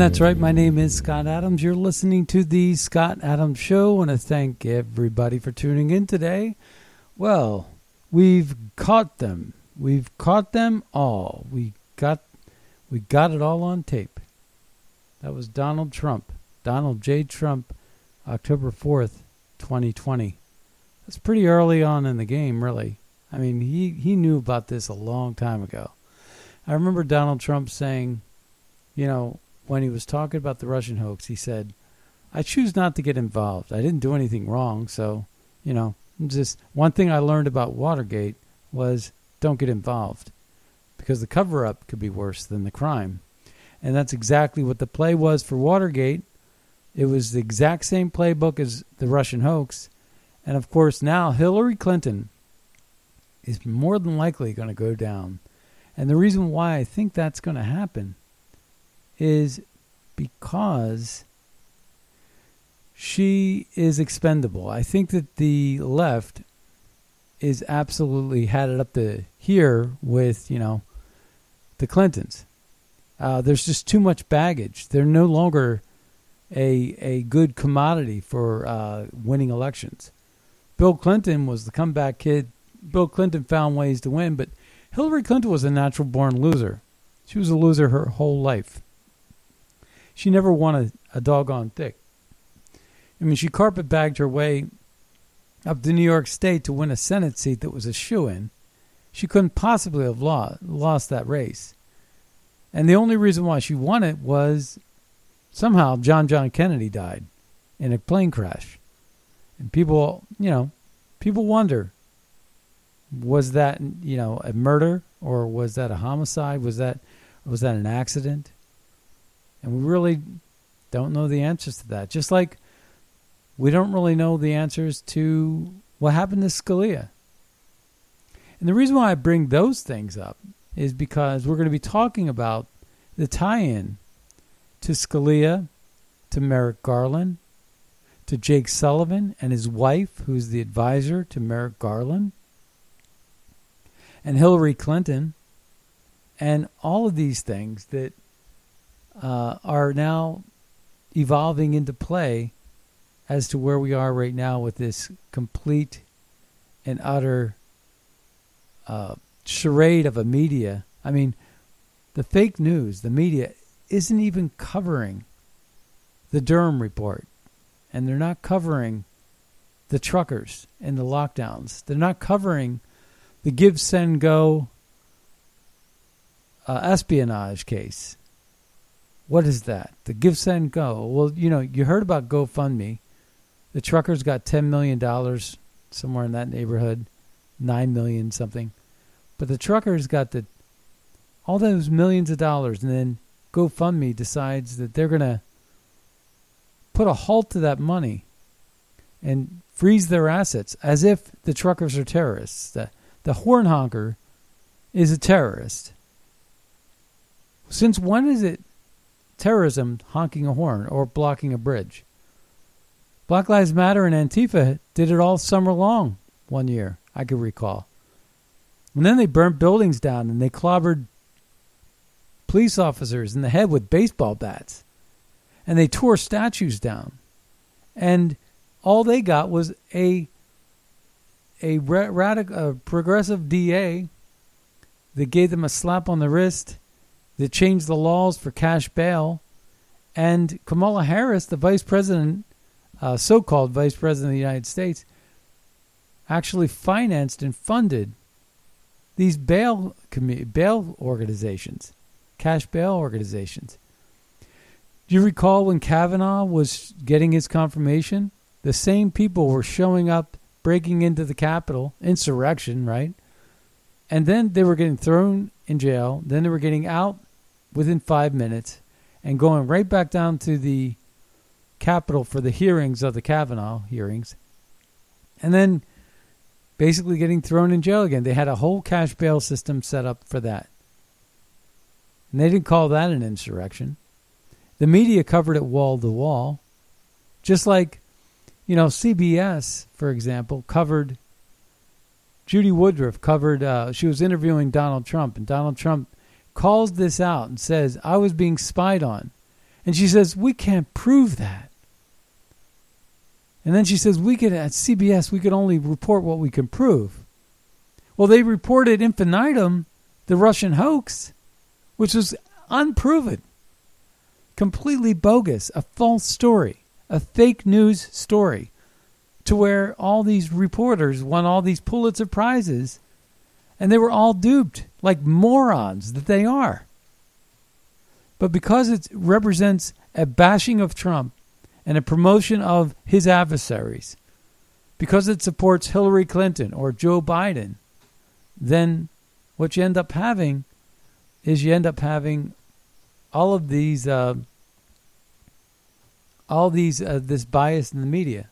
That's right. My name is Scott Adams. You're listening to the Scott Adams Show. I want to thank everybody for tuning in today. Well, we've caught them. We've caught them all. We got we got it all on tape. That was Donald Trump. Donald J. Trump, October 4th, 2020. That's pretty early on in the game, really. I mean, he, he knew about this a long time ago. I remember Donald Trump saying, you know, when he was talking about the Russian hoax, he said, I choose not to get involved. I didn't do anything wrong. So, you know, just one thing I learned about Watergate was don't get involved because the cover up could be worse than the crime. And that's exactly what the play was for Watergate. It was the exact same playbook as the Russian hoax. And of course, now Hillary Clinton is more than likely going to go down. And the reason why I think that's going to happen is because she is expendable. I think that the left is absolutely had it up to here with, you know, the Clintons. Uh, there's just too much baggage. They're no longer a a good commodity for uh, winning elections. Bill Clinton was the comeback kid. Bill Clinton found ways to win, but Hillary Clinton was a natural born loser. She was a loser her whole life. She never won a, doggone thick. I mean, she carpet bagged her way up to New York State to win a Senate seat that was a shoe in. She couldn't possibly have lost, lost that race. And the only reason why she won it was somehow John John Kennedy died in a plane crash. And people, you know, people wonder was that, you know, a murder or was that a homicide? Was that was that an accident? And we really don't know the answers to that. Just like we don't really know the answers to what happened to Scalia. And the reason why I bring those things up is because we're going to be talking about the tie in to Scalia, to Merrick Garland, to Jake Sullivan and his wife, who's the advisor to Merrick Garland, and Hillary Clinton, and all of these things that uh, are now evolving into play as to where we are right now with this complete and utter uh, charade of a media. I mean, the fake news, the media, isn't even covering the Durham report, and they're not covering the truckers and the lockdowns. They're not covering the GiveSendGo uh, espionage case. What is that? The GiveSendGo. Well, you know, you heard about GoFundMe. The truckers got $10 million, somewhere in that neighborhood, 9 million something. But the truckers got the all those millions of dollars, and then GoFundMe decides that they're going to put a halt to that money and freeze their assets as if the truckers are terrorists. The, the horn honker is a terrorist. Since when is it terrorism honking a horn or blocking a bridge. Black Lives Matter and Antifa did it all summer long one year, I could recall. And then they burnt buildings down and they clobbered police officers in the head with baseball bats. And they tore statues down. And all they got was a a a progressive DA that gave them a slap on the wrist, that changed the laws for cash bail, and Kamala Harris, the vice president, uh, so-called vice president of the United States, actually financed and funded these bail bail organizations, cash bail organizations. Do you recall when Kavanaugh was getting his confirmation? The same people were showing up, breaking into the Capitol, insurrection, right? And then they were getting thrown in jail. Then they were getting out within five minutes and going right back down to the Capitol for the hearings of the Kavanaugh hearings. And then basically getting thrown in jail again. They had a whole cash bail system set up for that. And they didn't call that an insurrection. The media covered it wall to wall. Just like, you know, CBS, for example, covered Judy Woodruff covered uh, she was interviewing Donald Trump and Donald Trump calls this out and says, I was being spied on. And she says, We can't prove that. And then she says, we could, at CBS, we could only report what we can prove. Well, they reported infinitum, the Russian hoax, which was unproven, completely bogus, a false story, a fake news story, to where all these reporters won all these Pulitzer Prizes, and they were all duped, like morons that they are. But because it represents a bashing of Trump, and a promotion of his adversaries, because it supports Hillary Clinton or Joe Biden, then what you end up having is you end up having all of these, uh, all these, uh, this bias in the media.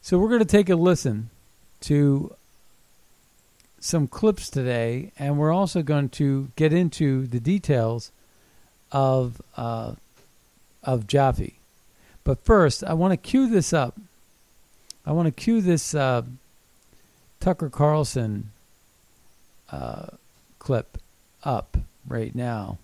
So we're going to take a listen to some clips today, and we're also going to get into the details of uh, of Joffe. But first, I want to cue this up. I want to cue this uh, Tucker Carlson uh, clip up right now.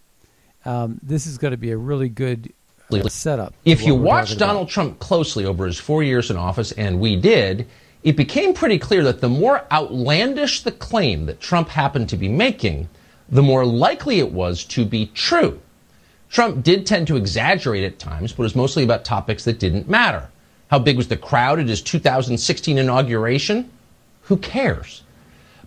Um, this is going to be a really good uh, setup. If you watch Donald about. Trump closely over his four years in office, and we did, it became pretty clear that the more outlandish the claim that Trump happened to be making, the more likely it was to be true. Trump did tend to exaggerate at times, but it was mostly about topics that didn't matter. How big was the crowd at his 2016 inauguration? Who cares?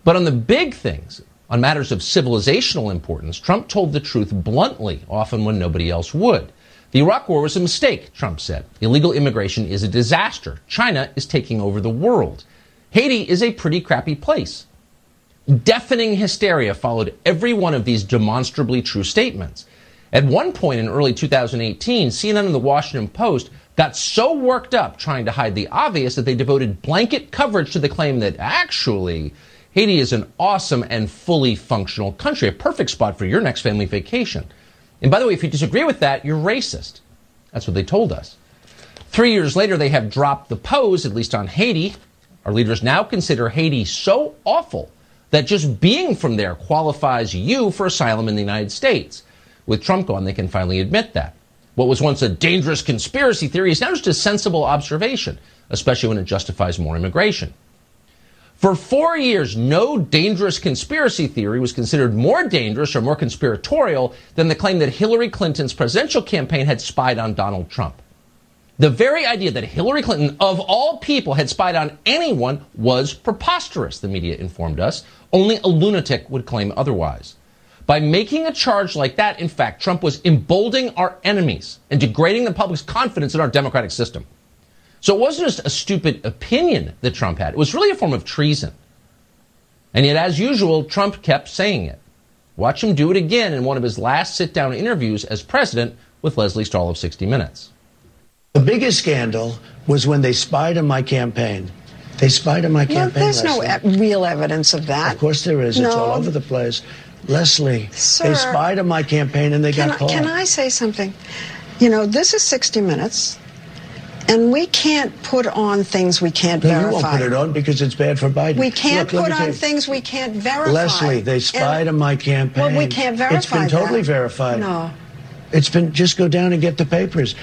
But on the big things, on matters of civilizational importance, Trump told the truth bluntly, often when nobody else would. The Iraq War was a mistake, Trump said. Illegal immigration is a disaster. China is taking over the world. Haiti is a pretty crappy place. Deafening hysteria followed every one of these demonstrably true statements. At one point in early 2018, CNN and the Washington Post got so worked up trying to hide the obvious that they devoted blanket coverage to the claim that actually Haiti is an awesome and fully functional country, a perfect spot for your next family vacation. And by the way, if you disagree with that, you're racist. That's what they told us. Three years later, they have dropped the pose, at least on Haiti. Our leaders now consider Haiti so awful that just being from there qualifies you for asylum in the United States. With Trump gone, they can finally admit that. What was once a dangerous conspiracy theory is now just a sensible observation, especially when it justifies more immigration. For four years, no dangerous conspiracy theory was considered more dangerous or more conspiratorial than the claim that Hillary Clinton's presidential campaign had spied on Donald Trump. The very idea that Hillary Clinton, of all people, had spied on anyone was preposterous, the media informed us. Only a lunatic would claim otherwise. By making a charge like that, in fact, Trump was emboldening our enemies and degrading the public's confidence in our democratic system. So it wasn't just a stupid opinion that Trump had, it was really a form of treason. And yet, as usual, Trump kept saying it. Watch him do it again in one of his last sit down interviews as president with Lesley Stahl of 60 Minutes. The biggest scandal was when they spied on my campaign. They spied on my campaign. there's no e- real evidence of that. Of course there is. No. It's all over the place. Lesley, Sir, they spied on my campaign and they got I, caught. can I say something? You know, this is 60 Minutes, and we can't put on things we can't no, you verify. won't put it on because it's bad for Biden. We can't Look, put on you. things we can't verify. Lesley, they spied And- on my campaign. Well, we can't verify It's been totally that. verified. No. It's been just go down and get the papers.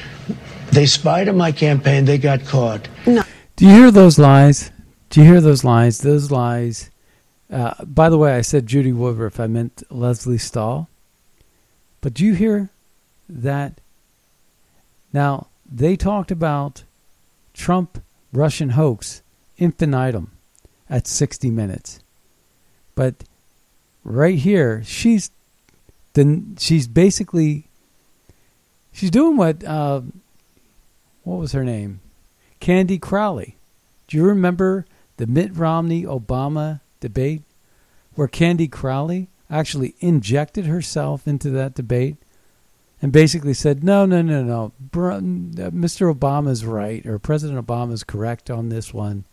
They spied on my campaign. They got caught. No. Do you hear those lies? Do you hear those lies? Those lies. Uh, by the way, I said Judy Woodruff. I meant Lesley Stahl. But do you hear that? Now they talked about Trump Russian hoax infinitum at 60 Minutes, but right here she's the she's basically she's doing what uh, what was her name? Candy Crowley. Do you remember the Mitt Romney Obama debate where Candy Crowley actually injected herself into that debate and basically said, no, no, no, no, Br- uh, Mr. Obama's right or President Obama's correct on this one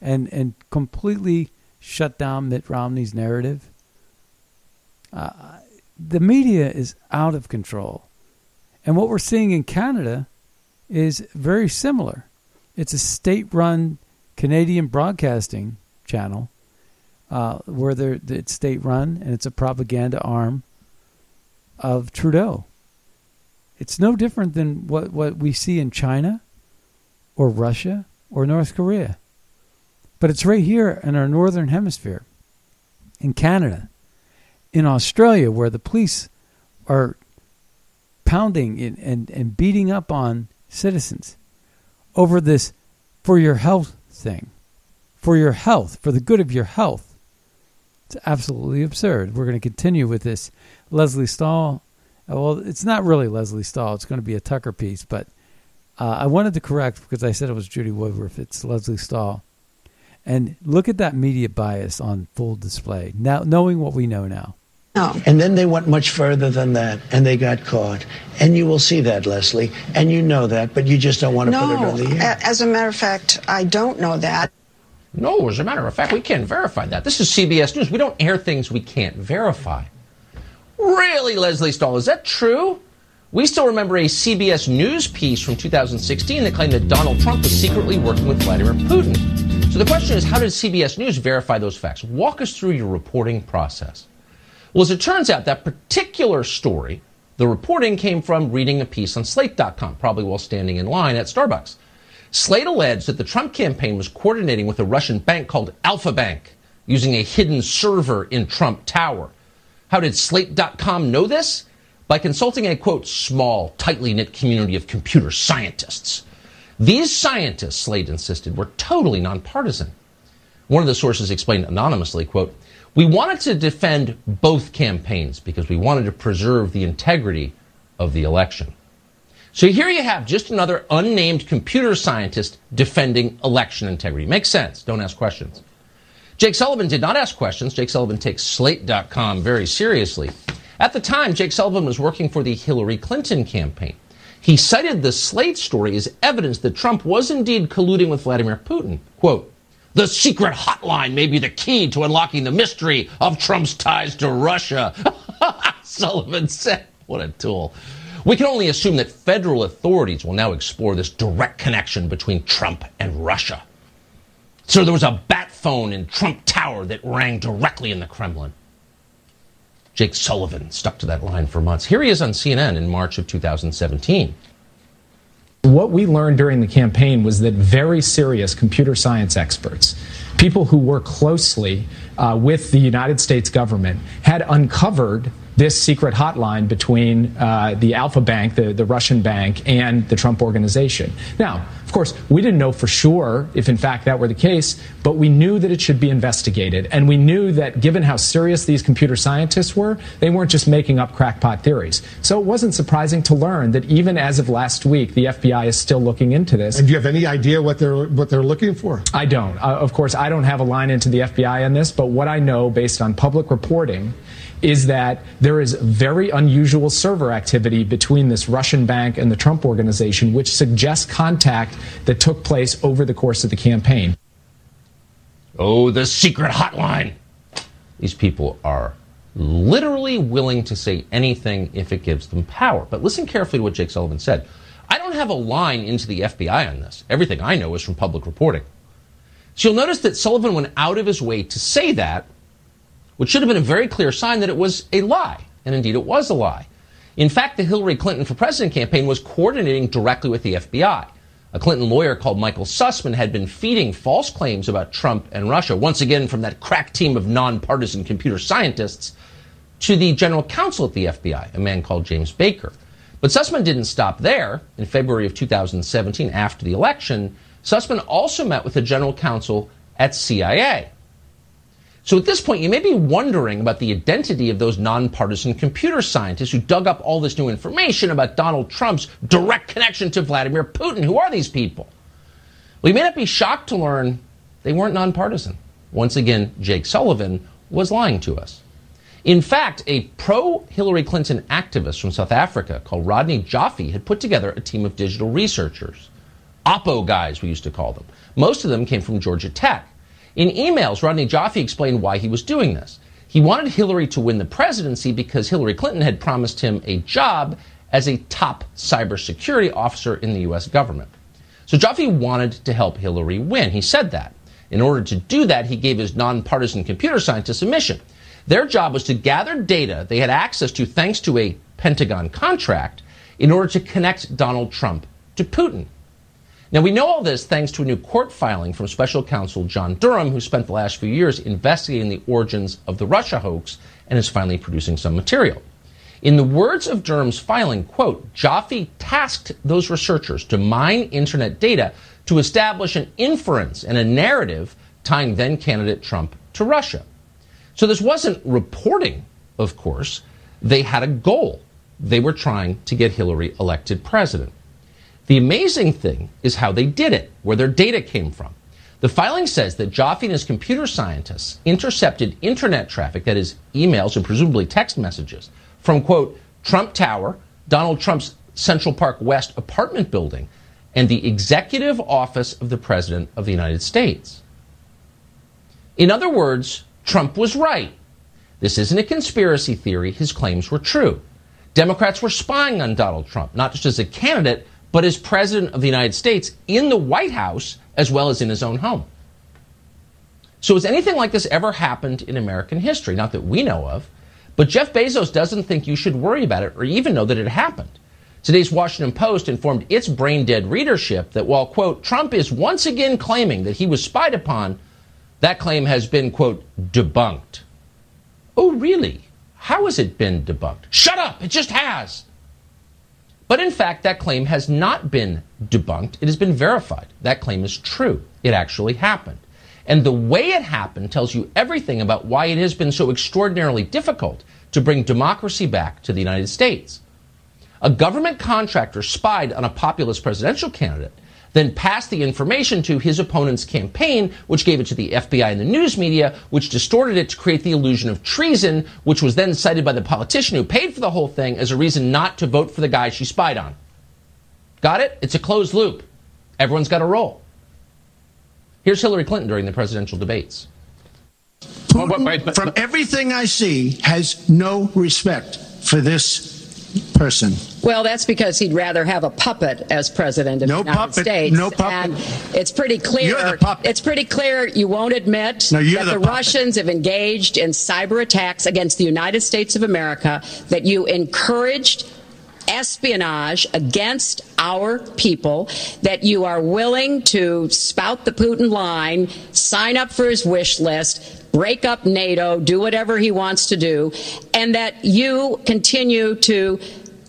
and, and completely shut down Mitt Romney's narrative? Uh, the media is out of control. And what we're seeing in Canada is very similar. It's a state run Canadian broadcasting channel uh, where they're, it's state run and it's a propaganda arm of Trudeau. It's no different than what, what we see in China or Russia or North Korea. But it's right here in our northern hemisphere, in Canada, in Australia, where the police are pounding and, and, and beating up on citizens over this for your health thing. For your health, for the good of your health. It's absolutely absurd. We're going to continue with this Lesley Stahl. Well, it's not really Lesley Stahl. It's going to be a Tucker piece, but uh, I wanted to correct because I said it was Judy Woodruff. It's Lesley Stahl. And look at that media bias on full display. Now, knowing what we know now. No. And then they went much further than that, and they got caught. And you will see that, Lesley. And you know that, but you just don't want to put it on the air. A- As a matter of fact, I don't know that. No, as a matter of fact, we can't verify that. This is CBS News. We don't air things we can't verify. Really, Lesley Stahl, is that true? We still remember a CBS News piece from 2016 that claimed that Donald Trump was secretly working with Vladimir Putin. So the question is, how did CBS News verify those facts? Walk us through your reporting process. Well, as it turns out, that particular story, the reporting came from reading a piece on Slate.com, probably while standing in line at Starbucks. Slate alleged that the Trump campaign was coordinating with a Russian bank called Alfa Bank, using a hidden server in Trump Tower. How did Slate.com know this? By consulting a quote, small, tightly knit community of computer scientists. These scientists, Slate insisted, were totally nonpartisan. One of the sources explained anonymously, quote, we wanted to defend both campaigns because we wanted to preserve the integrity of the election. So here you have just another unnamed computer scientist defending election integrity. Makes sense. Don't ask questions. Jake Sullivan did not ask questions. Jake Sullivan takes Slate.com very seriously. At the time, Jake Sullivan was working for the Hillary Clinton campaign. He cited the Slate story as evidence that Trump was indeed colluding with Vladimir Putin. Quote, the secret hotline may be the key to unlocking the mystery of Trump's ties to Russia. Sullivan said, what a tool. We can only assume that federal authorities will now explore this direct connection between Trump and Russia. So there was a bat phone in Trump Tower that rang directly in the Kremlin. Jake Sullivan stuck to that line for months. Here he is on CNN in March of 2017. What we learned during the campaign was that very serious computer science experts, people who work closely uh, with the United States government, had uncovered this secret hotline between uh, the Alfa Bank, the, the Russian bank, and the Trump organization. Now, of course, we didn't know for sure if in fact that were the case, but we knew that it should be investigated. And we knew that given how serious these computer scientists were, they weren't just making up crackpot theories. So it wasn't surprising to learn that even as of last week, the FBI is still looking into this. And do you have any idea what they're what they're looking for? I don't. Uh, of course, I don't have a line into the FBI on this, but what I know based on public reporting is that there is very unusual server activity between this Russian bank and the Trump organization, which suggests contact that took place over the course of the campaign. Oh, the secret hotline. These people are literally willing to say anything if it gives them power. But listen carefully to what Jake Sullivan said. I don't have a line into the FBI on this. Everything I know is from public reporting. So you'll notice that Sullivan went out of his way to say that, which should have been a very clear sign that it was a lie. And indeed, it was a lie. In fact, the Hillary Clinton for president campaign was coordinating directly with the FBI. A Clinton lawyer called Michael Sussmann had been feeding false claims about Trump and Russia, once again from that crack team of nonpartisan computer scientists, to the general counsel at the FBI, a man called James Baker. But Sussmann didn't stop there. In February of 2017, after the election, Sussmann also met with the general counsel at CIA. So at this point, you may be wondering about the identity of those nonpartisan computer scientists who dug up all this new information about Donald Trump's direct connection to Vladimir Putin. Who are these people? Well, you may not be shocked to learn they weren't nonpartisan. Once again, Jake Sullivan was lying to us. In fact, a pro Hillary Clinton activist from South Africa called Rodney Joffe had put together a team of digital researchers. Oppo guys, we used to call them. Most of them came from Georgia Tech. In emails, Rodney Joffe explained why he was doing this. He wanted Hillary to win the presidency because Hillary Clinton had promised him a job as a top cybersecurity officer in the U.S. government. So Jaffe wanted to help Hillary win. He said that. In order to do that, he gave his nonpartisan computer scientists a mission. Their job was to gather data they had access to thanks to a Pentagon contract in order to connect Donald Trump to Putin. Now, we know all this thanks to a new court filing from special counsel John Durham, who spent the last few years investigating the origins of the Russia hoax and is finally producing some material. In the words of Durham's filing, quote, Joffe tasked those researchers to mine internet data to establish an inference and a narrative tying then candidate Trump to Russia. So this wasn't reporting, of course. They had a goal. They were trying to get Hillary elected president. The amazing thing is how they did it, where their data came from. The filing says that Joffe and his computer scientists intercepted internet traffic, that is, emails and presumably text messages, from, quote, Trump Tower, Donald Trump's Central Park West apartment building, and the executive office of the President of the United States. In other words, Trump was right. This isn't a conspiracy theory. His claims were true. Democrats were spying on Donald Trump, not just as a candidate, but as president of the United States in the White House as well as in his own home. So, has anything like this ever happened in American history? Not that we know of. But Jeff Bezos doesn't think you should worry about it or even know that it happened. Today's Washington Post informed its brain dead readership that while, quote, Trump is once again claiming that he was spied upon, that claim has been, quote, debunked. Oh, really? How has it been debunked? Shut up! It just has! But in fact, that claim has not been debunked. It has been verified. That claim is true. It actually happened. And the way it happened tells you everything about why it has been so extraordinarily difficult to bring democracy back to the United States. A government contractor spied on a populist presidential candidate then passed the information to his opponent's campaign, which gave it to the FBI and the news media, which distorted it to create the illusion of treason, which was then cited by the politician who paid for the whole thing as a reason not to vote for the guy she spied on. Got it? It's a closed loop. Everyone's got a role. Here's Hillary Clinton during the presidential debates. Putin, from everything I see, has no respect for this person. Well, that's because he'd rather have a puppet as president of no the United puppet, States. No puppet. And it's pretty clear. You're the puppet. It's pretty clear you won't admit no, that the, the Russians have engaged in cyber attacks against the United States of America, that you encouraged espionage against our people, that you are willing to spout the Putin line, sign up for his wish list, break up NATO, do whatever he wants to do, and that you continue to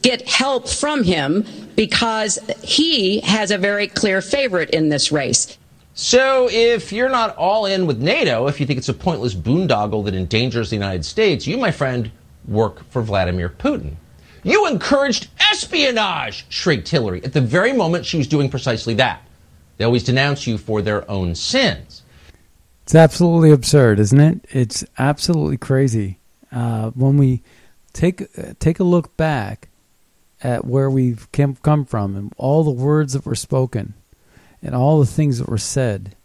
get help from him because he has a very clear favorite in this race. So, if you're not all in with NATO, if you think it's a pointless boondoggle that endangers the United States, you, my friend, work for Vladimir Putin. You encouraged espionage, shrieked Hillary at the very moment she was doing precisely that. They always denounce you for their own sins. It's absolutely absurd, isn't it? It's absolutely crazy. Uh, when we take take a look back at where we've come from and all the words that were spoken and all the things that were said,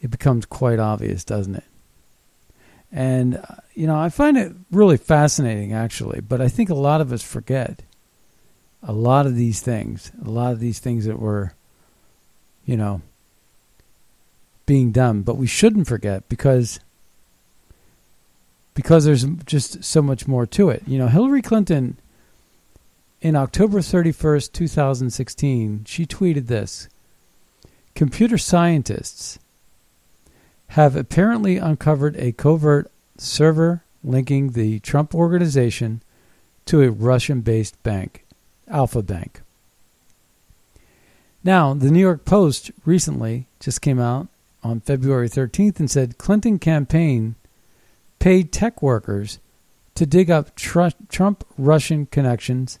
it becomes quite obvious, doesn't it? And, uh, you know, I find it really fascinating, actually, but I think a lot of us forget a lot of these things, a lot of these things that were, you know, being done. But we shouldn't forget because because there's just so much more to it. You know, Hillary Clinton in October 31st, 2016, she tweeted this Computer scientists have apparently uncovered a covert server linking the Trump organization to a Russian based bank, Alfa Bank. Now, the New York Post recently just came out on February 13th and said Clinton campaign paid tech workers to dig up tr- Trump Russian connections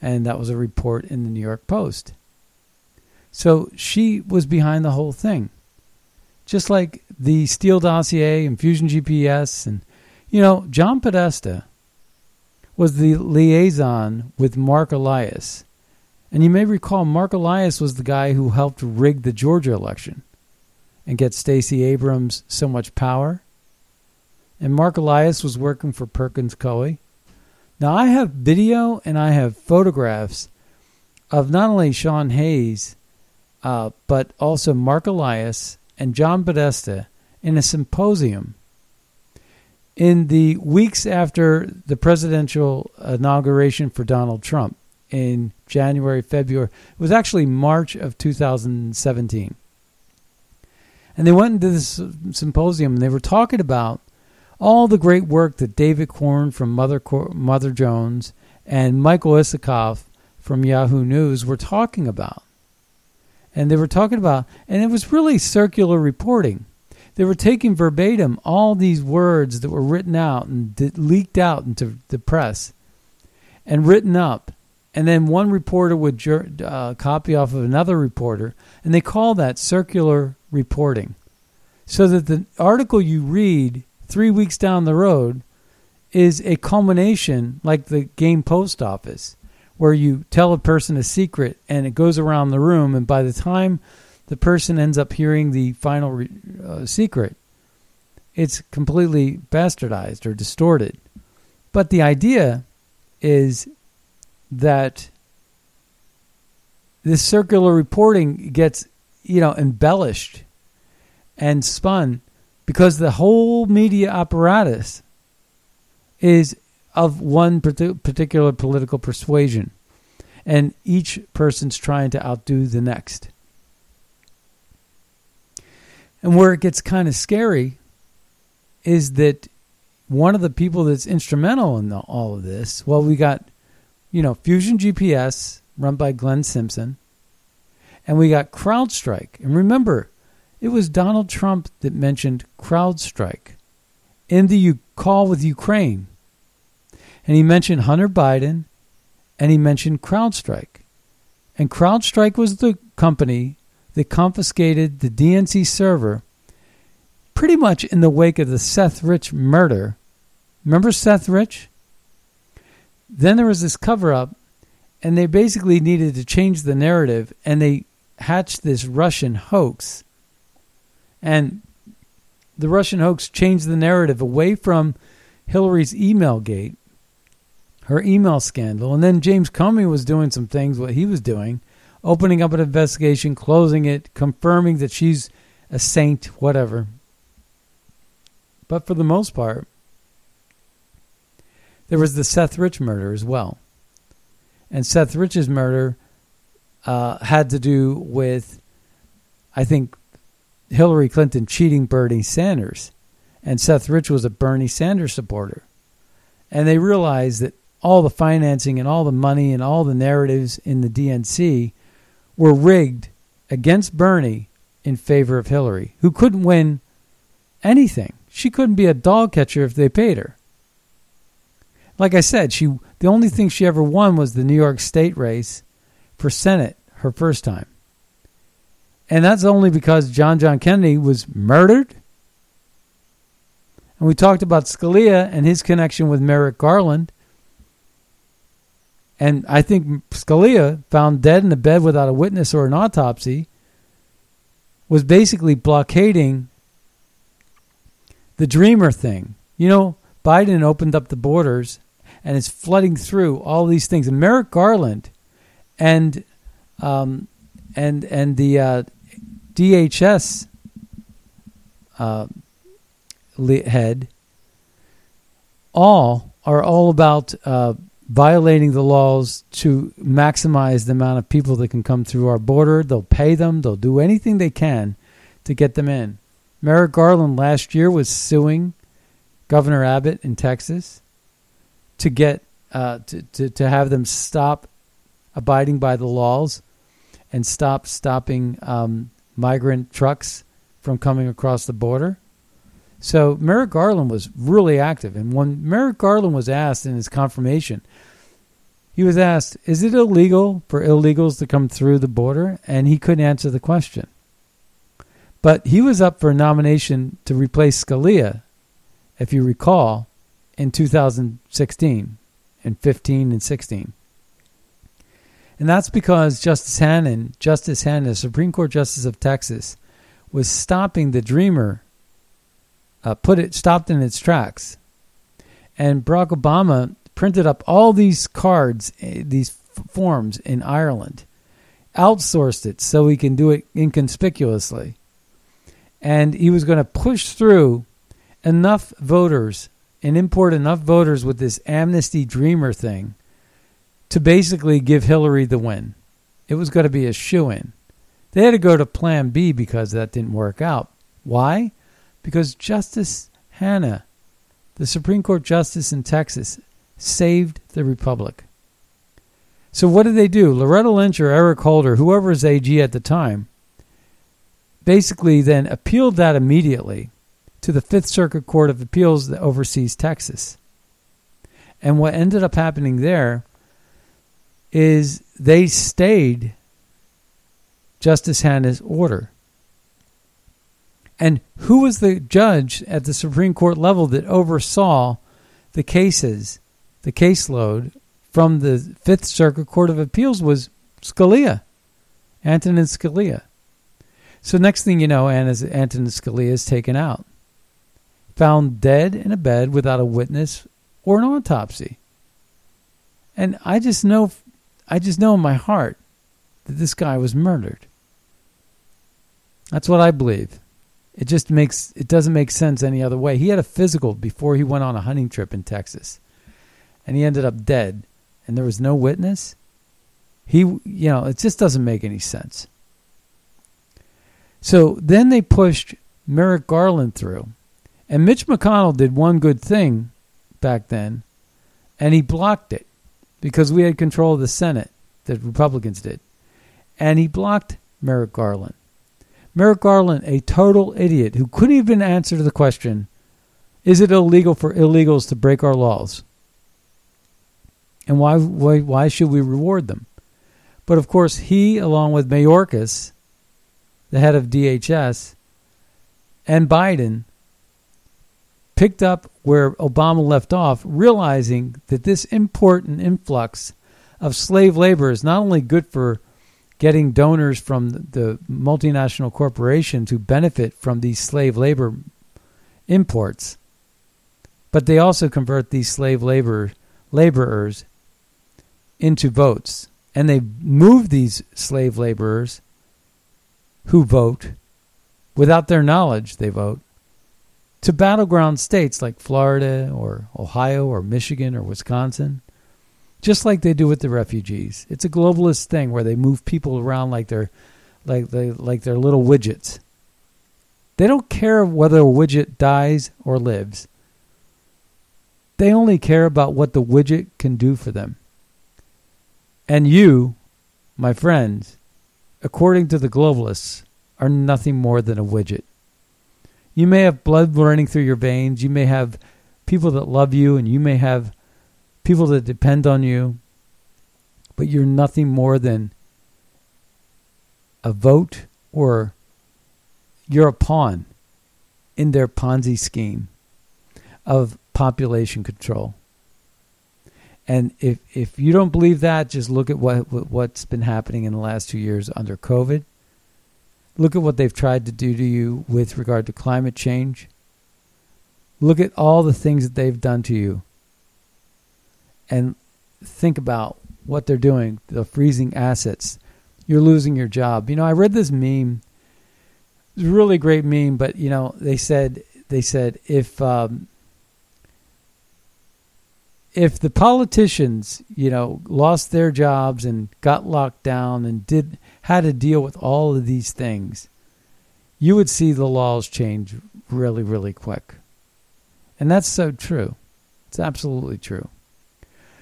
and that was a report in the New York Post. So she was behind the whole thing. Just like the Steele dossier and Fusion GPS and you know, John Podesta was the liaison with Mark Elias. And you may recall Mark Elias was the guy who helped rig the Georgia election and get Stacey Abrams so much power. And Mark Elias was working for Perkins Coie. Now, I have video and I have photographs of not only Sean Hayes, uh, but also Mark Elias and John Podesta in a symposium in the weeks after the presidential inauguration for Donald Trump in January, February. It was actually March of 2017. And they went into this symposium and they were talking about all the great work that David Corn from Mother Mother Jones and Michael Isikoff from Yahoo News were talking about. And they were talking about, and it was really circular reporting. They were taking verbatim all these words that were written out and leaked out into the press and written up. And then one reporter would uh, copy off of another reporter, and they call that circular reporting. So that the article you read three weeks down the road is a culmination like the game post office where you tell a person a secret and it goes around the room and by the time the person ends up hearing the final re- uh, secret it's completely bastardized or distorted but the idea is that this circular reporting gets you know embellished and spun because the whole media apparatus is of one particular political persuasion, and each person's trying to outdo the next. And where it gets kind of scary is that one of the people that's instrumental in the, all of this, well, we got, you know, Fusion GPS run by Glenn Simpson, and we got CrowdStrike. And remember, it was Donald Trump that mentioned CrowdStrike in the U- call with Ukraine. And he mentioned Hunter Biden and he mentioned CrowdStrike. And CrowdStrike was the company that confiscated the DNC server pretty much in the wake of the Seth Rich murder. Remember Seth Rich? Then there was this cover up, and they basically needed to change the narrative, and they hatched this Russian hoax and the Russian hoax changed the narrative away from Hillary's email gate, her email scandal, and then James Comey was doing some things what he was doing, opening up an investigation, closing it, confirming that she's a saint, whatever. But for the most part, there was the Seth Rich murder as well. And Seth Rich's murder uh, had to do with, I think, Hillary Clinton cheating Bernie Sanders. And Seth Rich was a Bernie Sanders supporter. And they realized that all the financing and all the money and all the narratives in the DNC were rigged against Bernie in favor of Hillary, who couldn't win anything. She couldn't be a dog catcher if they paid her. Like I said, she the only thing she ever won was the New York State race for Senate her first time. And that's only because John John Kennedy was murdered. And we talked about Scalia and his connection with Merrick Garland. And I think Scalia, found dead in a bed without a witness or an autopsy, was basically blockading the The dreamer thing. You know, Biden opened up the borders and it's flooding through all these things. And Merrick Garland and um, and and the uh, DHS uh, head all are all about uh, violating the laws to maximize the amount of people that can come through our border. They'll pay them. They'll do anything they can to get them in. Merrick Garland last year was suing Governor Abbott in Texas to get uh, to, to to have them stop abiding by the laws and stop stopping um, migrant trucks from coming across the border. So Merrick Garland was really active. And when Merrick Garland was asked in his confirmation, he was asked, Is it illegal for illegals to come through the border? And he couldn't answer the question. But he was up for a nomination to replace Scalia, if you recall, in 2016 and 15 and 16. And that's because Justice Hanen, Justice Hanen, Supreme Court Justice of Texas, was stopping the Dreamer, uh, put it stopped in its tracks, and Barack Obama printed up all these cards, eh, these forms in Ireland, outsourced it so he can do it inconspicuously, and he was going to push through enough voters and import enough voters with this amnesty dreamer thing to basically give Hillary the win. It was going to be a shoe in. They had to go to plan B because that didn't work out. Why? Because Justice Hanen, the Supreme Court justice in Texas, saved the Republic. So what did they do? Loretta Lynch or Eric Holder, whoever was AG at the time, basically then appealed that immediately to the Fifth Circuit Court of Appeals that oversees Texas. And what ended up happening there is they stayed Justice Hanen's order. And who was the judge at the Supreme Court level that oversaw the cases, the caseload from the Fifth Circuit Court of Appeals was Scalia, Antonin Scalia. So next thing you know, Antonin Scalia is taken out, found dead in a bed without a witness or an autopsy. And I just know I just know in my heart that this guy was murdered. That's what I believe. It just makes it doesn't make sense any other way. He had a physical before he went on a hunting trip in Texas. And he ended up dead and there was no witness. He you know, it just doesn't make any sense. So then they pushed Merrick Garland through. And Mitch McConnell did one good thing back then, and he blocked it because we had control of the Senate, the Republicans did. And he blocked Merrick Garland. Merrick Garland, a total idiot who couldn't even answer the question is it illegal for illegals to break our laws? And why, why, why should we reward them? But of course, he, along with Mayorkas, the head of DHS, and Biden, picked up where Obama left off, realizing that this important influx of slave labor is not only good for getting donors from the multinational corporations who benefit from these slave labor imports, but they also convert these slave labor laborers into votes. And they move these slave laborers who vote without their knowledge, they vote to battleground states like Florida or Ohio or Michigan or Wisconsin, just like they do with the refugees. It's a globalist thing where they move people around like they're like they like they're little widgets. They don't care whether a widget dies or lives. They only care about what the widget can do for them. And you, my friends, according to the globalists, are nothing more than a widget. You may have blood running through your veins. You may have people that love you, and you may have people that depend on you. But you're nothing more than a vote or you're a pawn in their Ponzi scheme of population control. And if if you don't believe that, just look at what what's been happening in the last two years under COVID Look at what they've tried to do to you with regard to climate change. Look at all the things that they've done to you and think about what they're doing, the freezing assets. You're losing your job. You know, I read this meme. It's a really great meme, but you know, they said they said if um, if the politicians, you know, lost their jobs and got locked down and did had to deal with all of these things, you would see the laws change really, really quick. And that's so true. It's absolutely true.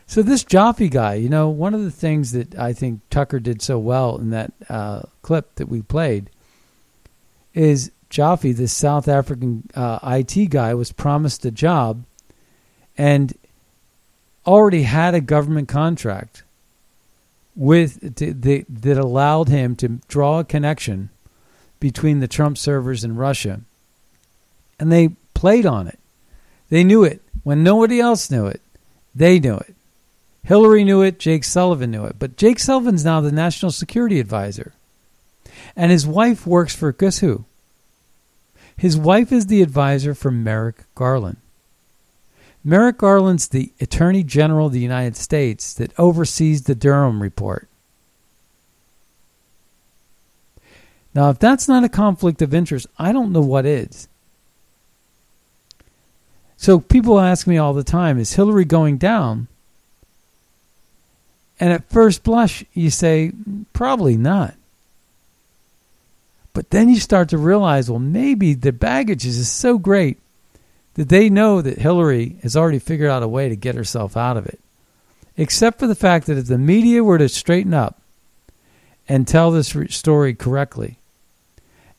So this Joffe guy, you know, one of the things that I think Tucker did so well in that uh, clip that we played is Joffe, this South African uh, IT guy, was promised a job, and already had a government contract with that, that allowed him to draw a connection between the Trump servers and Russia. And they played on it. They knew it when nobody else knew it. They knew it. Hillary knew it, Jake Sullivan knew it. But Jake Sullivan's now the national security advisor. And his wife works for guess who? His wife is the advisor for Merrick Garland. Merrick Garland's the Attorney General of the United States that oversees the Durham report. Now, if that's not a conflict of interest, I don't know what is. So people ask me all the time is Hillary going down? And at first blush, you say, probably not. But then you start to realize, well, maybe the baggage is so great that they know that Hillary has already figured out a way to get herself out of it. Except for the fact that if the media were to straighten up and tell this story correctly,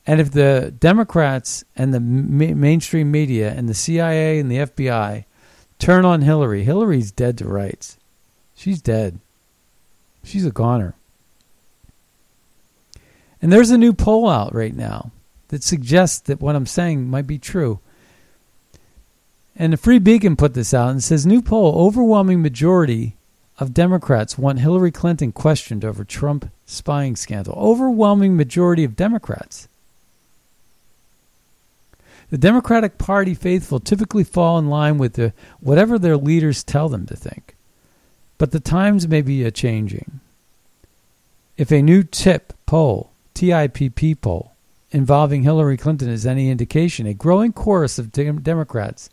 and if the Democrats and the mainstream media and the CIA and the FBI turn on Hillary, Hillary's dead to rights. She's dead. She's a goner. And there's a new poll out right now that suggests that what I'm saying might be true. And the Free Beacon put this out and says new poll overwhelming majority of Democrats want Hillary Clinton questioned over Trump spying scandal. Overwhelming majority of Democrats. The Democratic Party faithful typically fall in line with the, whatever their leaders tell them to think. But the times may be a changing. If a new TIP poll, TIPP poll, involving Hillary Clinton is any indication, a growing chorus of Democrats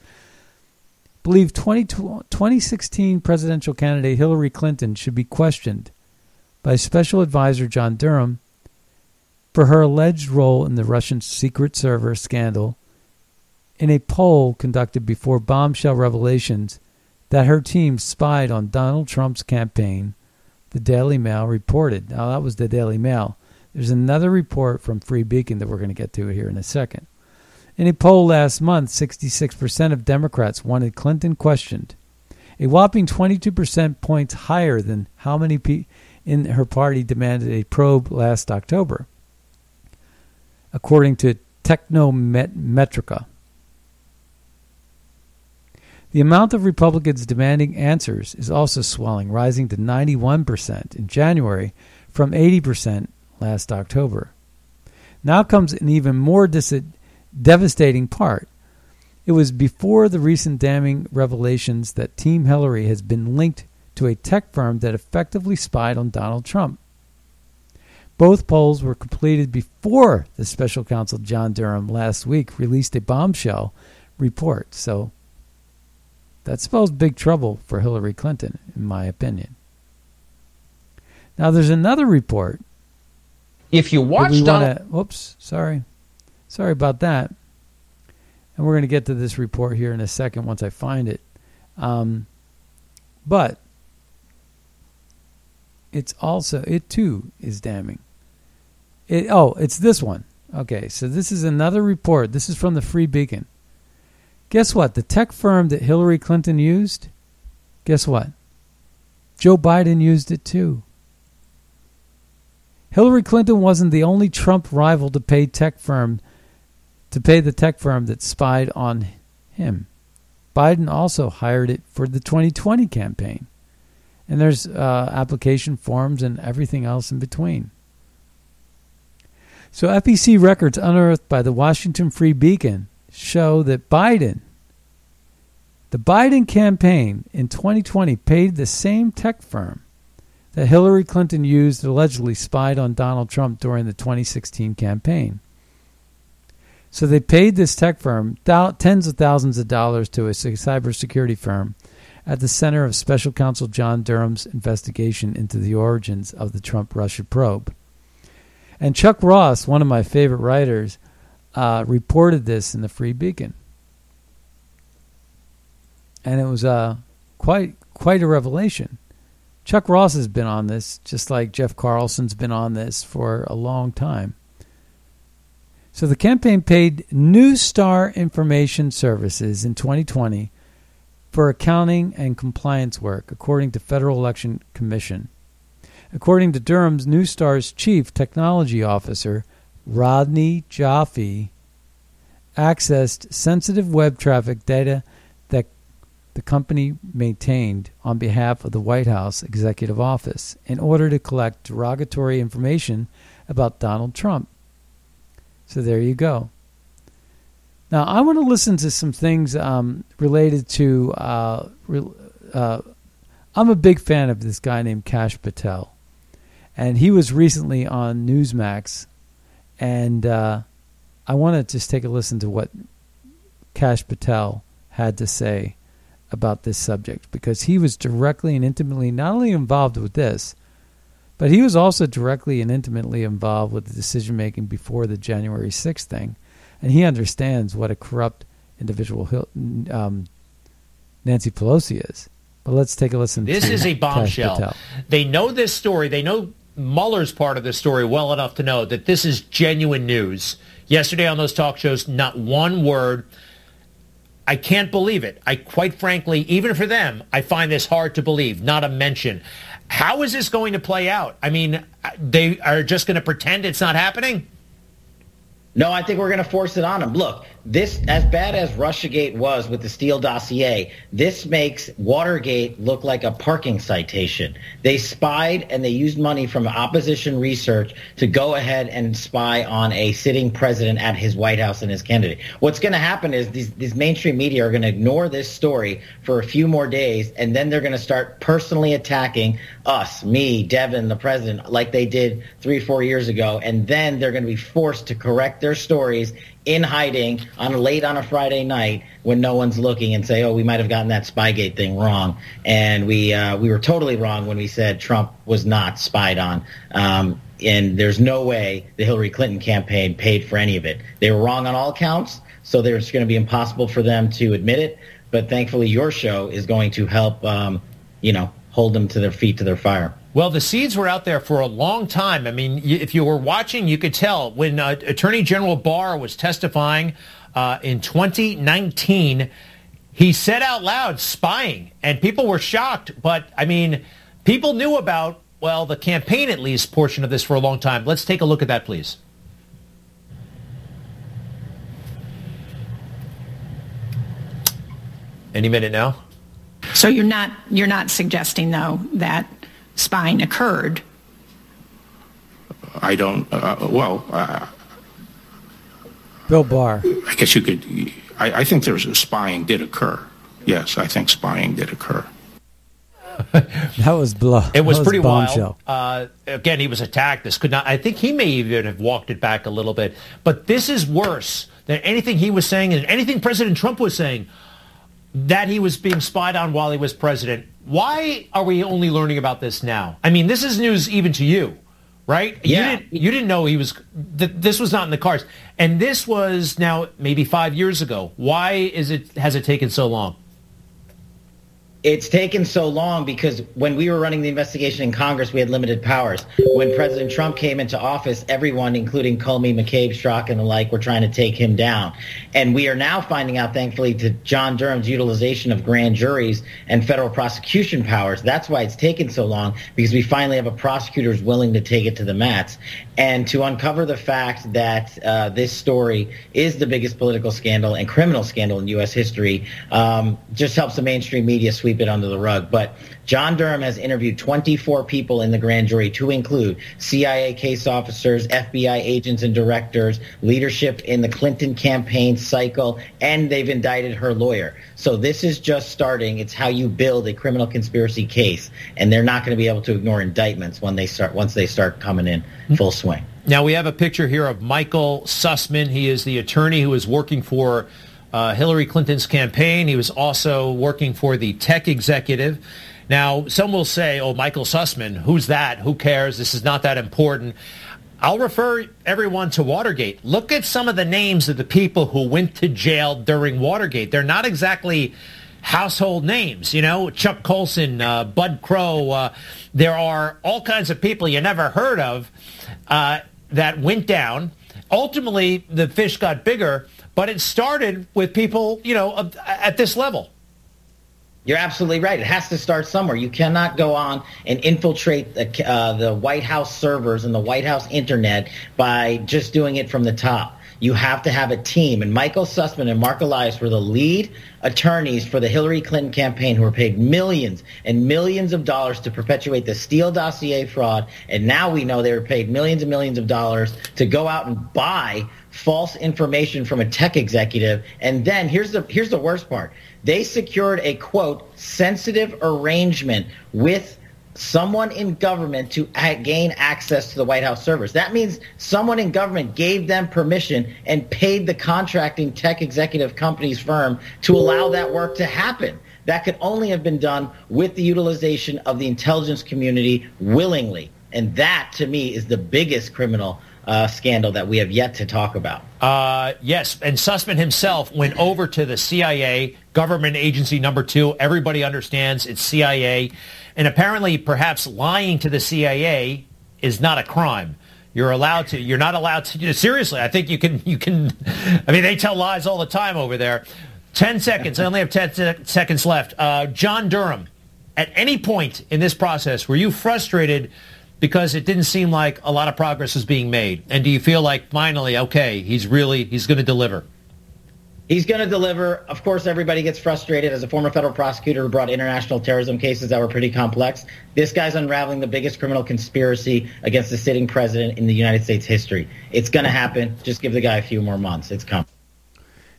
believe 20, 2016 presidential candidate Hillary Clinton should be questioned by Special Advisor John Durham for her alleged role in the Russian secret server scandal in a poll conducted before bombshell revelations that her team spied on Donald Trump's campaign, the Daily Mail reported. Now, that was the Daily Mail. There's another report from Free Beacon that we're going to get to here in a second. In a poll last month, 66% of Democrats wanted Clinton questioned, a whopping 22% points higher than how many pe- in her party demanded a probe last October, according to Technometrica. The amount of Republicans demanding answers is also swelling, rising to 91% in January from 80% last October. Now comes an even more dis- devastating part. It was before the recent damning revelations that Team Hillary has been linked to a tech firm that effectively spied on Donald Trump. Both polls were completed before the special counsel John Durham last week released a bombshell report. So that spells big trouble for Hillary Clinton, in my opinion. Now, there's another report. If you watch Donald. Wanna, whoops, sorry. Sorry about that. And we're going to get to this report here in a second once I find it. Um, but it's also, it too is damning. It, oh, it's this one. Okay, so this is another report. This is from the Free Beacon. Guess what? The tech firm that Hillary Clinton used, guess what? Joe Biden used it too. Hillary Clinton wasn't the only Trump rival to pay tech firm to pay the tech firm that spied on him. Biden also hired it for the 2020 campaign. And there's uh, application forms and everything else in between. So FEC records unearthed by the Washington Free Beacon show that Biden The Biden campaign in 2020 paid the same tech firm that Hillary Clinton used allegedly spied on Donald Trump during the 2016 campaign. So they paid this tech firm tens of thousands of dollars to a cybersecurity firm at the center of special counsel John Durham's investigation into the origins of the Trump Russia probe. And Chuck Ross, one of my favorite writers, uh, reported this in the Free Beacon. And it was uh, quite quite a revelation. Chuck Ross has been on this, just like Jeff Carlson's been on this for a long time. So the campaign paid Neustar Information Services in 2020 for accounting and compliance work, according to Federal Election Commission. According to Durham's Neustar's chief technology officer, Rodney Joffe, accessed sensitive web traffic data that the company maintained on behalf of the White House Executive Office in order to collect derogatory information about Donald Trump. So there you go. Now I want to listen to some things um, related to. Uh, uh, I'm a big fan of this guy named Kash Patel, and he was recently on Newsmax, and uh, I want to just take a listen to what Kash Patel had to say about this subject because he was directly and intimately not only involved with this, but he was also directly and intimately involved with the decision making before the January 6th thing. And he understands what a corrupt individual um, Nancy Pelosi is. But let's take a listen. This is a bombshell. They know this story. They know Mueller's part of this story well enough to know that this is genuine news. Yesterday on those talk shows, not one word. I can't believe it. I quite frankly, even for them, I find this hard to believe. Not a mention. How is this going to play out? I mean, they are just going to pretend it's not happening? No, I think we're going to force it on them. Look, this, as bad as Russiagate was with the Steele dossier, this makes Watergate look like a parking citation. They spied and they used money from opposition research to go ahead and spy on a sitting president at his White House and his candidate. What's going to happen is these, these mainstream media are going to ignore this story for a few more days, and then they're going to start personally attacking us, me, Devin, the president, like they did three, four years ago, and then they're going to be forced to correct their stories in hiding on late on a Friday night when no one's looking and say, "Oh, we might have gotten that Spygate thing wrong," and we uh, we were totally wrong when we said Trump was not spied on. Um, and there's no way the Hillary Clinton campaign paid for any of it. They were wrong on all counts, so there's going to be impossible for them to admit it. But thankfully, your show is going to help, um, you know, hold them to their feet to their fire. Well, the seeds were out there for a long time. I mean, if you were watching, you could tell when uh, Attorney General Barr was testifying uh, in 2019, he said out loud spying, and people were shocked. But I mean, people knew about, well, the campaign at least portion of this for a long time. Let's take a look at that, please. Any minute now. So you're not you're not suggesting though that spying occurred? I don't. Uh, well, uh, Bill Barr. I guess you could. I, I think there's a spying did occur. Yes, I think spying did occur. that was bluff. It was, was pretty wild. Uh, again, he was attacked. This could not. I think he may even have walked it back a little bit. But this is worse than anything he was saying and anything President Trump was saying. That he was being spied on while he was president. Why are we only learning about this now? I mean, this is news even to you, right? Yeah. You didn't, you didn't know he was. Th- this was not in the cards, and this was now maybe five years ago. Why is it? Has it taken so long? It's taken so long because when we were running the investigation in Congress, we had limited powers. When President Trump came into office, everyone, including Comey, McCabe, Strzok, and the like, were trying to take him down. And we are now finding out, thankfully, to John Durham's utilization of grand juries and federal prosecution powers. That's why it's taken so long because we finally have a prosecutor who's willing to take it to the mats and to uncover the fact that uh, this story is the biggest political scandal and criminal scandal in U.S. history um, just helps the mainstream media sweep sweep it under the rug. But John Durham has interviewed 24 people in the grand jury to include CIA case officers, FBI agents and directors, leadership in the Clinton campaign cycle, and they've indicted her lawyer. So this is just starting. It's how you build a criminal conspiracy case, and they're not going to be able to ignore indictments when they start once they start coming in full swing. Now we have a picture here of Michael Sussmann. He is the attorney who is working for uh, Hillary Clinton's campaign. He was also working for the tech executive. Now, some will say, oh, Michael Sussmann, who's that? Who cares? This is not that important. I'll refer everyone to Watergate. Look at some of the names of the people who went to jail during Watergate. They're not exactly household names, you know, Chuck Colson, uh, Bud Krogh. Uh, there are all kinds of people you never heard of uh, that went down. Ultimately, the fish got bigger, but it started with people, you know, at this level. You're absolutely right. It has to start somewhere. You cannot go on and infiltrate the, uh, the White House servers and the White House internet by just doing it from the top. You have to have a team. And Michael Sussmann and Mark Elias were the lead attorneys for the Hillary Clinton campaign who were paid millions and millions of dollars to perpetuate the Steele dossier fraud. And now we know they were paid millions and millions of dollars to go out and buy false information from a tech executive. And then here's the here's the worst part. They secured a quote sensitive arrangement with someone in government to gain access to the White House servers. That means someone in government gave them permission and paid the contracting tech executive company's firm to allow that work to happen. That could only have been done with the utilization of the intelligence community willingly. And that, to me, is the biggest criminal uh, scandal that we have yet to talk about. Uh, yes, and Sussmann himself went over to the CIA, government agency number two. Everybody understands it's CIA. And apparently, perhaps lying to the CIA is not a crime. You're allowed to. You're not allowed to. Seriously, I think you can. You can. I mean, they tell lies all the time over there. Ten seconds. I only have ten se- seconds left. Uh, John Durham. At any point in this process, were you frustrated because it didn't seem like a lot of progress was being made? And do you feel like finally, okay, he's really he's going to deliver? He's going to deliver. Of course, everybody gets frustrated. As a former federal prosecutor who brought international terrorism cases that were pretty complex, this guy's unraveling the biggest criminal conspiracy against the sitting president in the United States history. It's going to happen. Just give the guy a few more months. It's coming.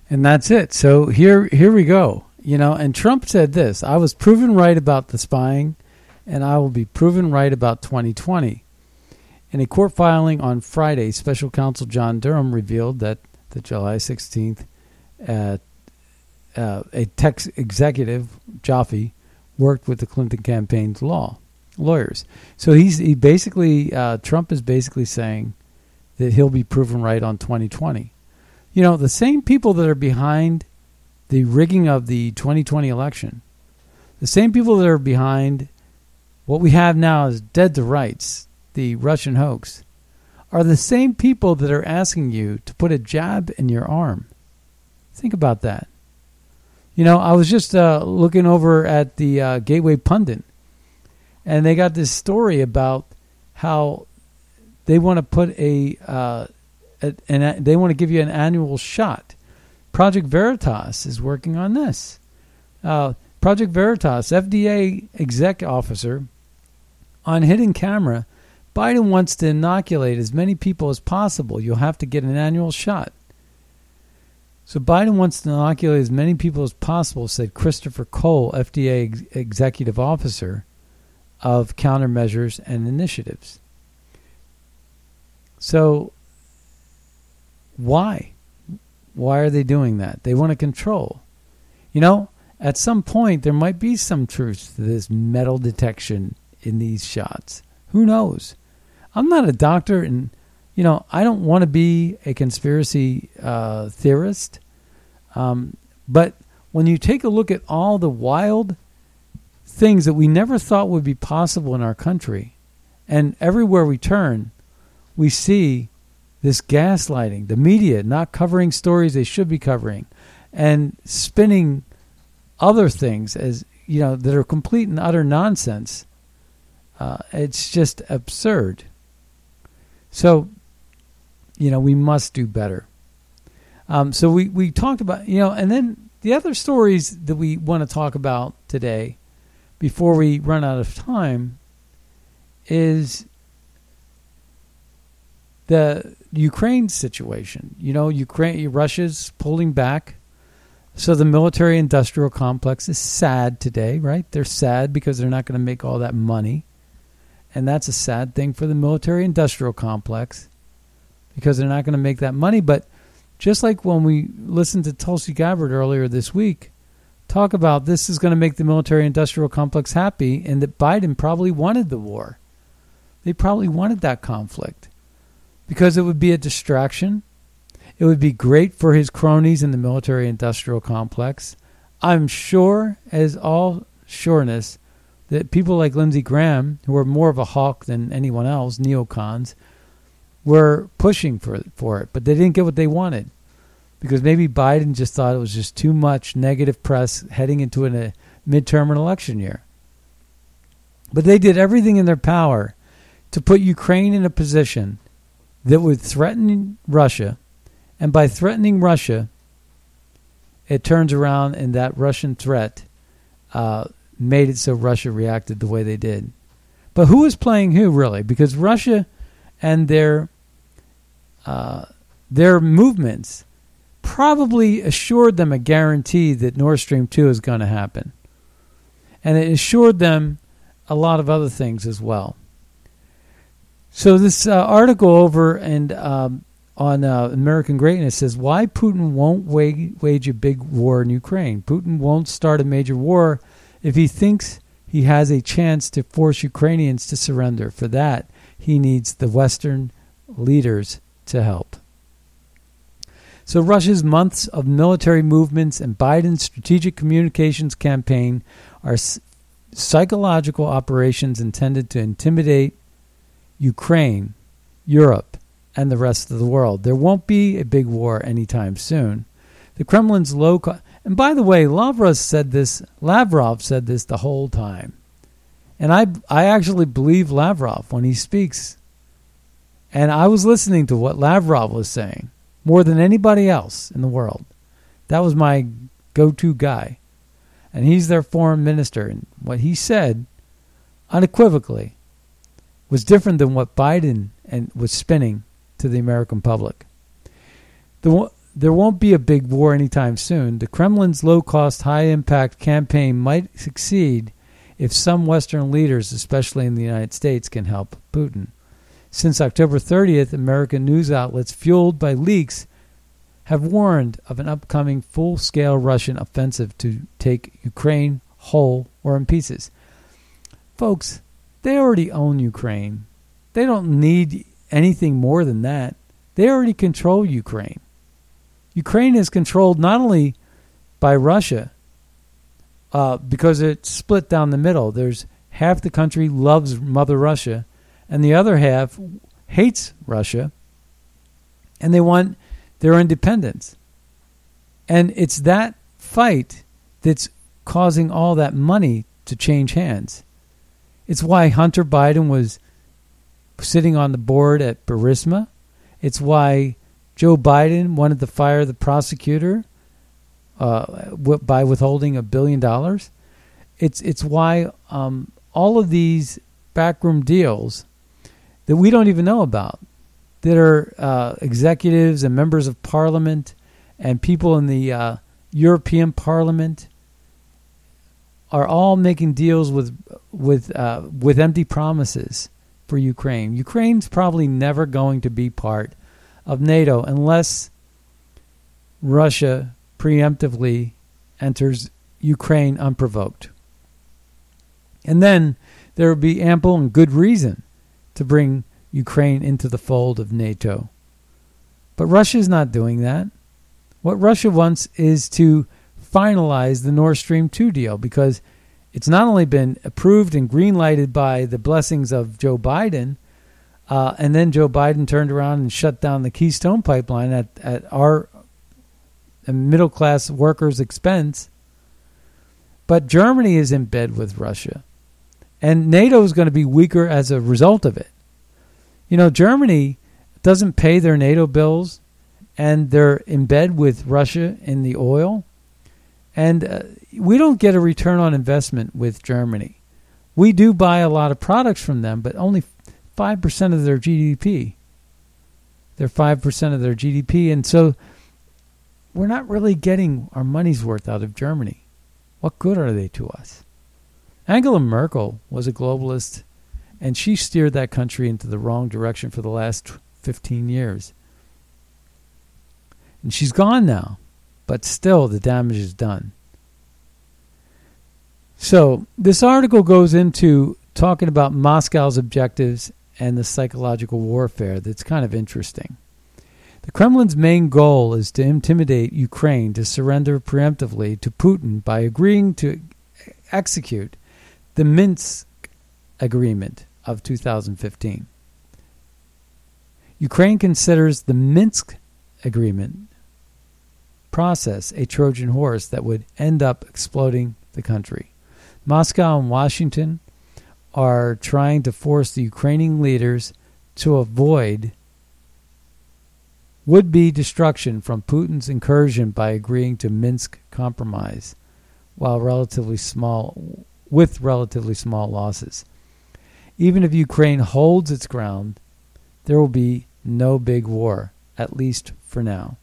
And that's it. So here, here we go. You know, and Trump said this: "I was proven right about the spying, and I will be proven right about 2020." In a court filing on Friday, Special Counsel John Durham revealed that the July 16th uh, a tech executive, Joffe, worked with the Clinton campaign's law lawyers. So he's he basically uh, Trump is basically saying that he'll be proven right on 2020. You know, the same people that are behind the rigging of the 2020 election, the same people that are behind what we have now is dead to rights, the Russian hoax, are the same people that are asking you to put a jab in your arm Think about that. You know, I was just uh, looking over at the uh, Gateway Pundit, and they got this story about how they want to put a, uh, a an, they want to give you an annual shot. Project Veritas is working on this. Uh, Project Veritas, FDA exec officer, on hidden camera, Biden wants to inoculate as many people as possible. You'll have to get an annual shot. So Biden wants to inoculate as many people as possible, said Christopher Cole, FDA ex- executive officer of countermeasures and initiatives. So why? Why are they doing that? They want to control. You know, at some point there might be some truth to this metal detection in these shots. Who knows? I'm not a doctor and you know, I don't want to be a conspiracy uh, theorist, um, but when you take a look at all the wild things that we never thought would be possible in our country, and everywhere we turn, we see this gaslighting, the media not covering stories they should be covering, and spinning other things as you know that are complete and utter nonsense. Uh, it's just absurd. So you know, we must do better. Um, so we, we talked about, you know, and then the other stories that we want to talk about today before we run out of time is the Ukraine situation. You know, Ukraine, Russia's pulling back. So the military industrial complex is sad today, right? They're sad because they're not going to make all that money. And that's a sad thing for the military industrial complex because they're not going to make that money. But just like when we listened to Tulsi Gabbard earlier this week talk about this is going to make the military industrial complex happy and that Biden probably wanted the war. They probably wanted that conflict because it would be a distraction. It would be great for his cronies in the military industrial complex. I'm sure, as all sureness, that people like Lindsey Graham, who are more of a hawk than anyone else, neocons, were pushing for for it, but they didn't get what they wanted because maybe Biden just thought it was just too much negative press heading into a uh, midterm election year. But they did everything in their power to put Ukraine in a position that would threaten Russia, and by threatening Russia, it turns around and that Russian threat uh, made it so Russia reacted the way they did. But who is playing who really? Because Russia and their uh, their movements probably assured them a guarantee that Nord Stream 2 is going to happen. And it assured them a lot of other things as well. So this uh, article over and um, on uh, American Greatness says why Putin won't wage, wage a big war in Ukraine. Putin won't start a major war if he thinks he has a chance to force Ukrainians to surrender. For that, he needs the Western leaders to help. So Russia's months of military movements and Biden's strategic communications campaign are psychological operations intended to intimidate Ukraine, Europe, and the rest of the world. There won't be a big war anytime soon. The Kremlin's low co- and by the way, Lavrov said this. Lavrov said this the whole time, and I I actually believe Lavrov when he speaks. And I was listening to what Lavrov was saying more than anybody else in the world. That was my go-to guy, and he's their foreign minister. And what he said, unequivocally, was different than what Biden and was spinning to the American public. The, there won't be a big war anytime soon. The Kremlin's low cost, high impact campaign might succeed if some Western leaders, especially in the United States, can help Putin. Since October 30th, American news outlets fueled by leaks have warned of an upcoming full scale Russian offensive to take Ukraine whole or in pieces. Folks, they already own Ukraine. They don't need anything more than that. They already control Ukraine. Ukraine is controlled not only by Russia, uh, because it's split down the middle. There's half the country loves Mother Russia, and the other half hates Russia, and they want their independence. And it's that fight that's causing all that money to change hands. It's why Hunter Biden was sitting on the board at Burisma. It's why Joe Biden wanted to fire the prosecutor uh, by withholding a billion dollars. It's it's why um, all of these backroom deals that we don't even know about, that are uh, executives and members of parliament and people in the uh, European Parliament are all making deals with with uh, with empty promises for Ukraine. Ukraine's probably never going to be part of NATO unless Russia preemptively enters Ukraine unprovoked. And then there would be ample and good reason to bring Ukraine into the fold of NATO. But Russia is not doing that. What Russia wants is to finalize the Nord Stream 2 deal because it's not only been approved and green lighted by the blessings of Joe Biden, uh, and then Joe Biden turned around and shut down the Keystone pipeline at, at our middle class workers' expense. But Germany is in bed with Russia. And NATO is going to be weaker as a result of it. You know, Germany doesn't pay their NATO bills and they're in bed with Russia in the oil And uh, we don't get a return on investment with Germany. We do buy a lot of products from them, but only 5% of their GDP. They're 5% of their GDP. And so we're not really getting our money's worth out of Germany. What good are they to us? Angela Merkel was a globalist, and she steered that country into the wrong direction for the last 15 years. And she's gone now, but still the damage is done. So, this article goes into talking about Moscow's objectives and the psychological warfare that's kind of interesting. The Kremlin's main goal is to intimidate Ukraine to surrender preemptively to Putin by agreeing to execute the Minsk Agreement of 2015. Ukraine considers the Minsk Agreement process a Trojan horse that would end up exploding the country. Moscow and Washington are trying to force the Ukrainian leaders to avoid would be destruction from Putin's incursion by agreeing to Minsk compromise while relatively small with relatively small losses. Even if Ukraine holds its ground, there will be no big war, at least for now.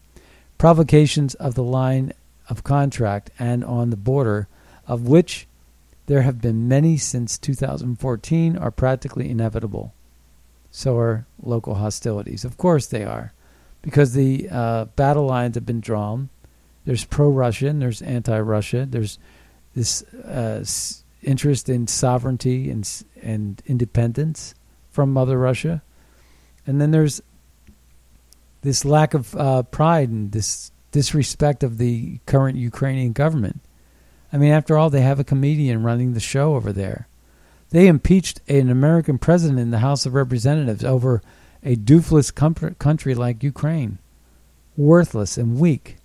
Provocations of the line of contract and on the border, of which there have been many since 2014, are practically inevitable. So are local hostilities. Of course they are because the uh, battle lines have been drawn. There's pro-Russian, there's anti-Russia, there's this uh, interest in sovereignty and and independence from Mother Russia, and then there's this lack of uh, pride and this disrespect of the current Ukrainian government. I mean, after all, they have a comedian running the show over there. They impeached an American president in the House of Representatives over a doofless country like Ukraine, worthless and weak.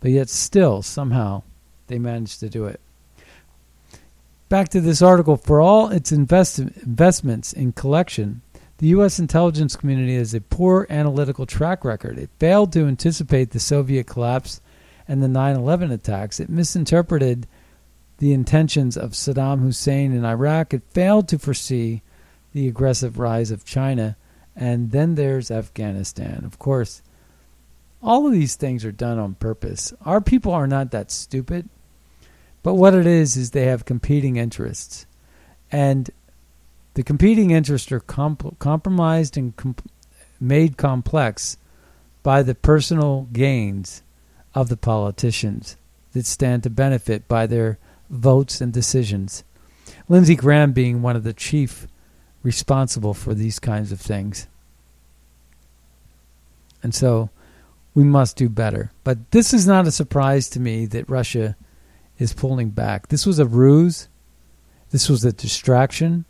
But yet, still, somehow, they managed to do it. Back to this article for all its invest- investments in collection, the U.S. intelligence community has a poor analytical track record. It failed to anticipate the Soviet collapse and the 9 11 attacks. It misinterpreted the intentions of Saddam Hussein in Iraq. It failed to foresee the aggressive rise of China and then there's Afghanistan. Of course, all of these things are done on purpose. Our people are not that stupid. But what it is, is they have competing interests. And the competing interests are comp- compromised and comp- made complex by the personal gains of the politicians that stand to benefit by their votes and decisions. Lindsey Graham being one of the chief responsible for these kinds of things. And so we must do better. But this is not a surprise to me that Russia is pulling back. This was a ruse. This was a distraction.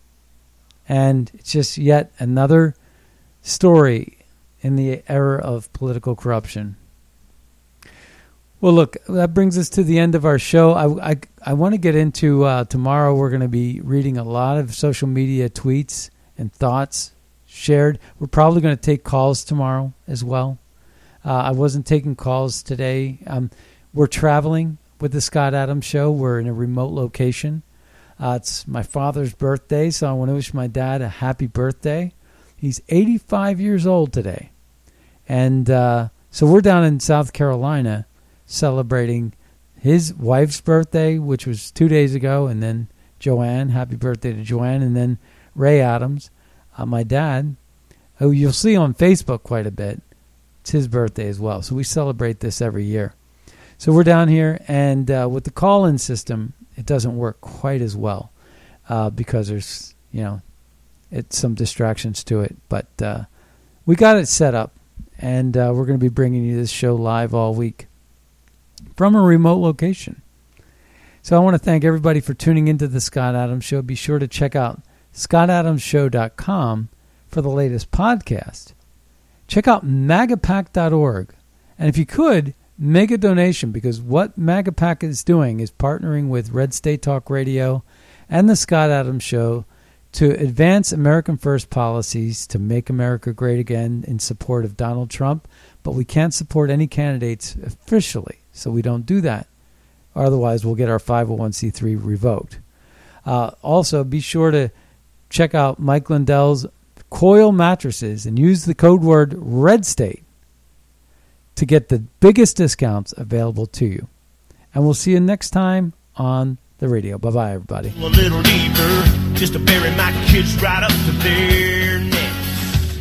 And it's just yet another story in the era of political corruption. Well, look, that brings us to the end of our show. I, I, I want to get into uh, tomorrow. We're going to be reading a lot of social media tweets and thoughts shared. We're probably going to take calls tomorrow as well. Uh, I wasn't taking calls today. Um, we're traveling with the Scott Adams Show. We're in a remote location. Uh, it's my father's birthday, so I want to wish my dad a happy birthday. He's 85 years old today. And uh, so we're down in South Carolina celebrating his wife's birthday, which was two days ago, and then Joanne. Happy birthday to Joanne, and then Ray Adams, uh, my dad, who you'll see on Facebook quite a bit. It's his birthday as well, so we celebrate this every year. So we're down here, and uh, with the call-in system, it doesn't work quite as well uh, because there's you know it's some distractions to it, but uh, we got it set up, and uh, we're going to be bringing you this show live all week from a remote location. So I want to thank everybody for tuning into the Scott Adams Show. Be sure to check out scottadamsshow.com for the latest podcast. Check out magapack.org. And if you could, make a donation because what Magapack is doing is partnering with Red State Talk Radio and the Scott Adams Show to advance American First policies to make America great again in support of Donald Trump. But we can't support any candidates officially. So we don't do that. Otherwise, we'll get our 501c3 revoked. Uh, also, be sure to check out Mike Lindell's Coil Mattresses and use the code word Red State to get the biggest discounts available to you. And we'll see you next time on the radio. Bye bye, everybody.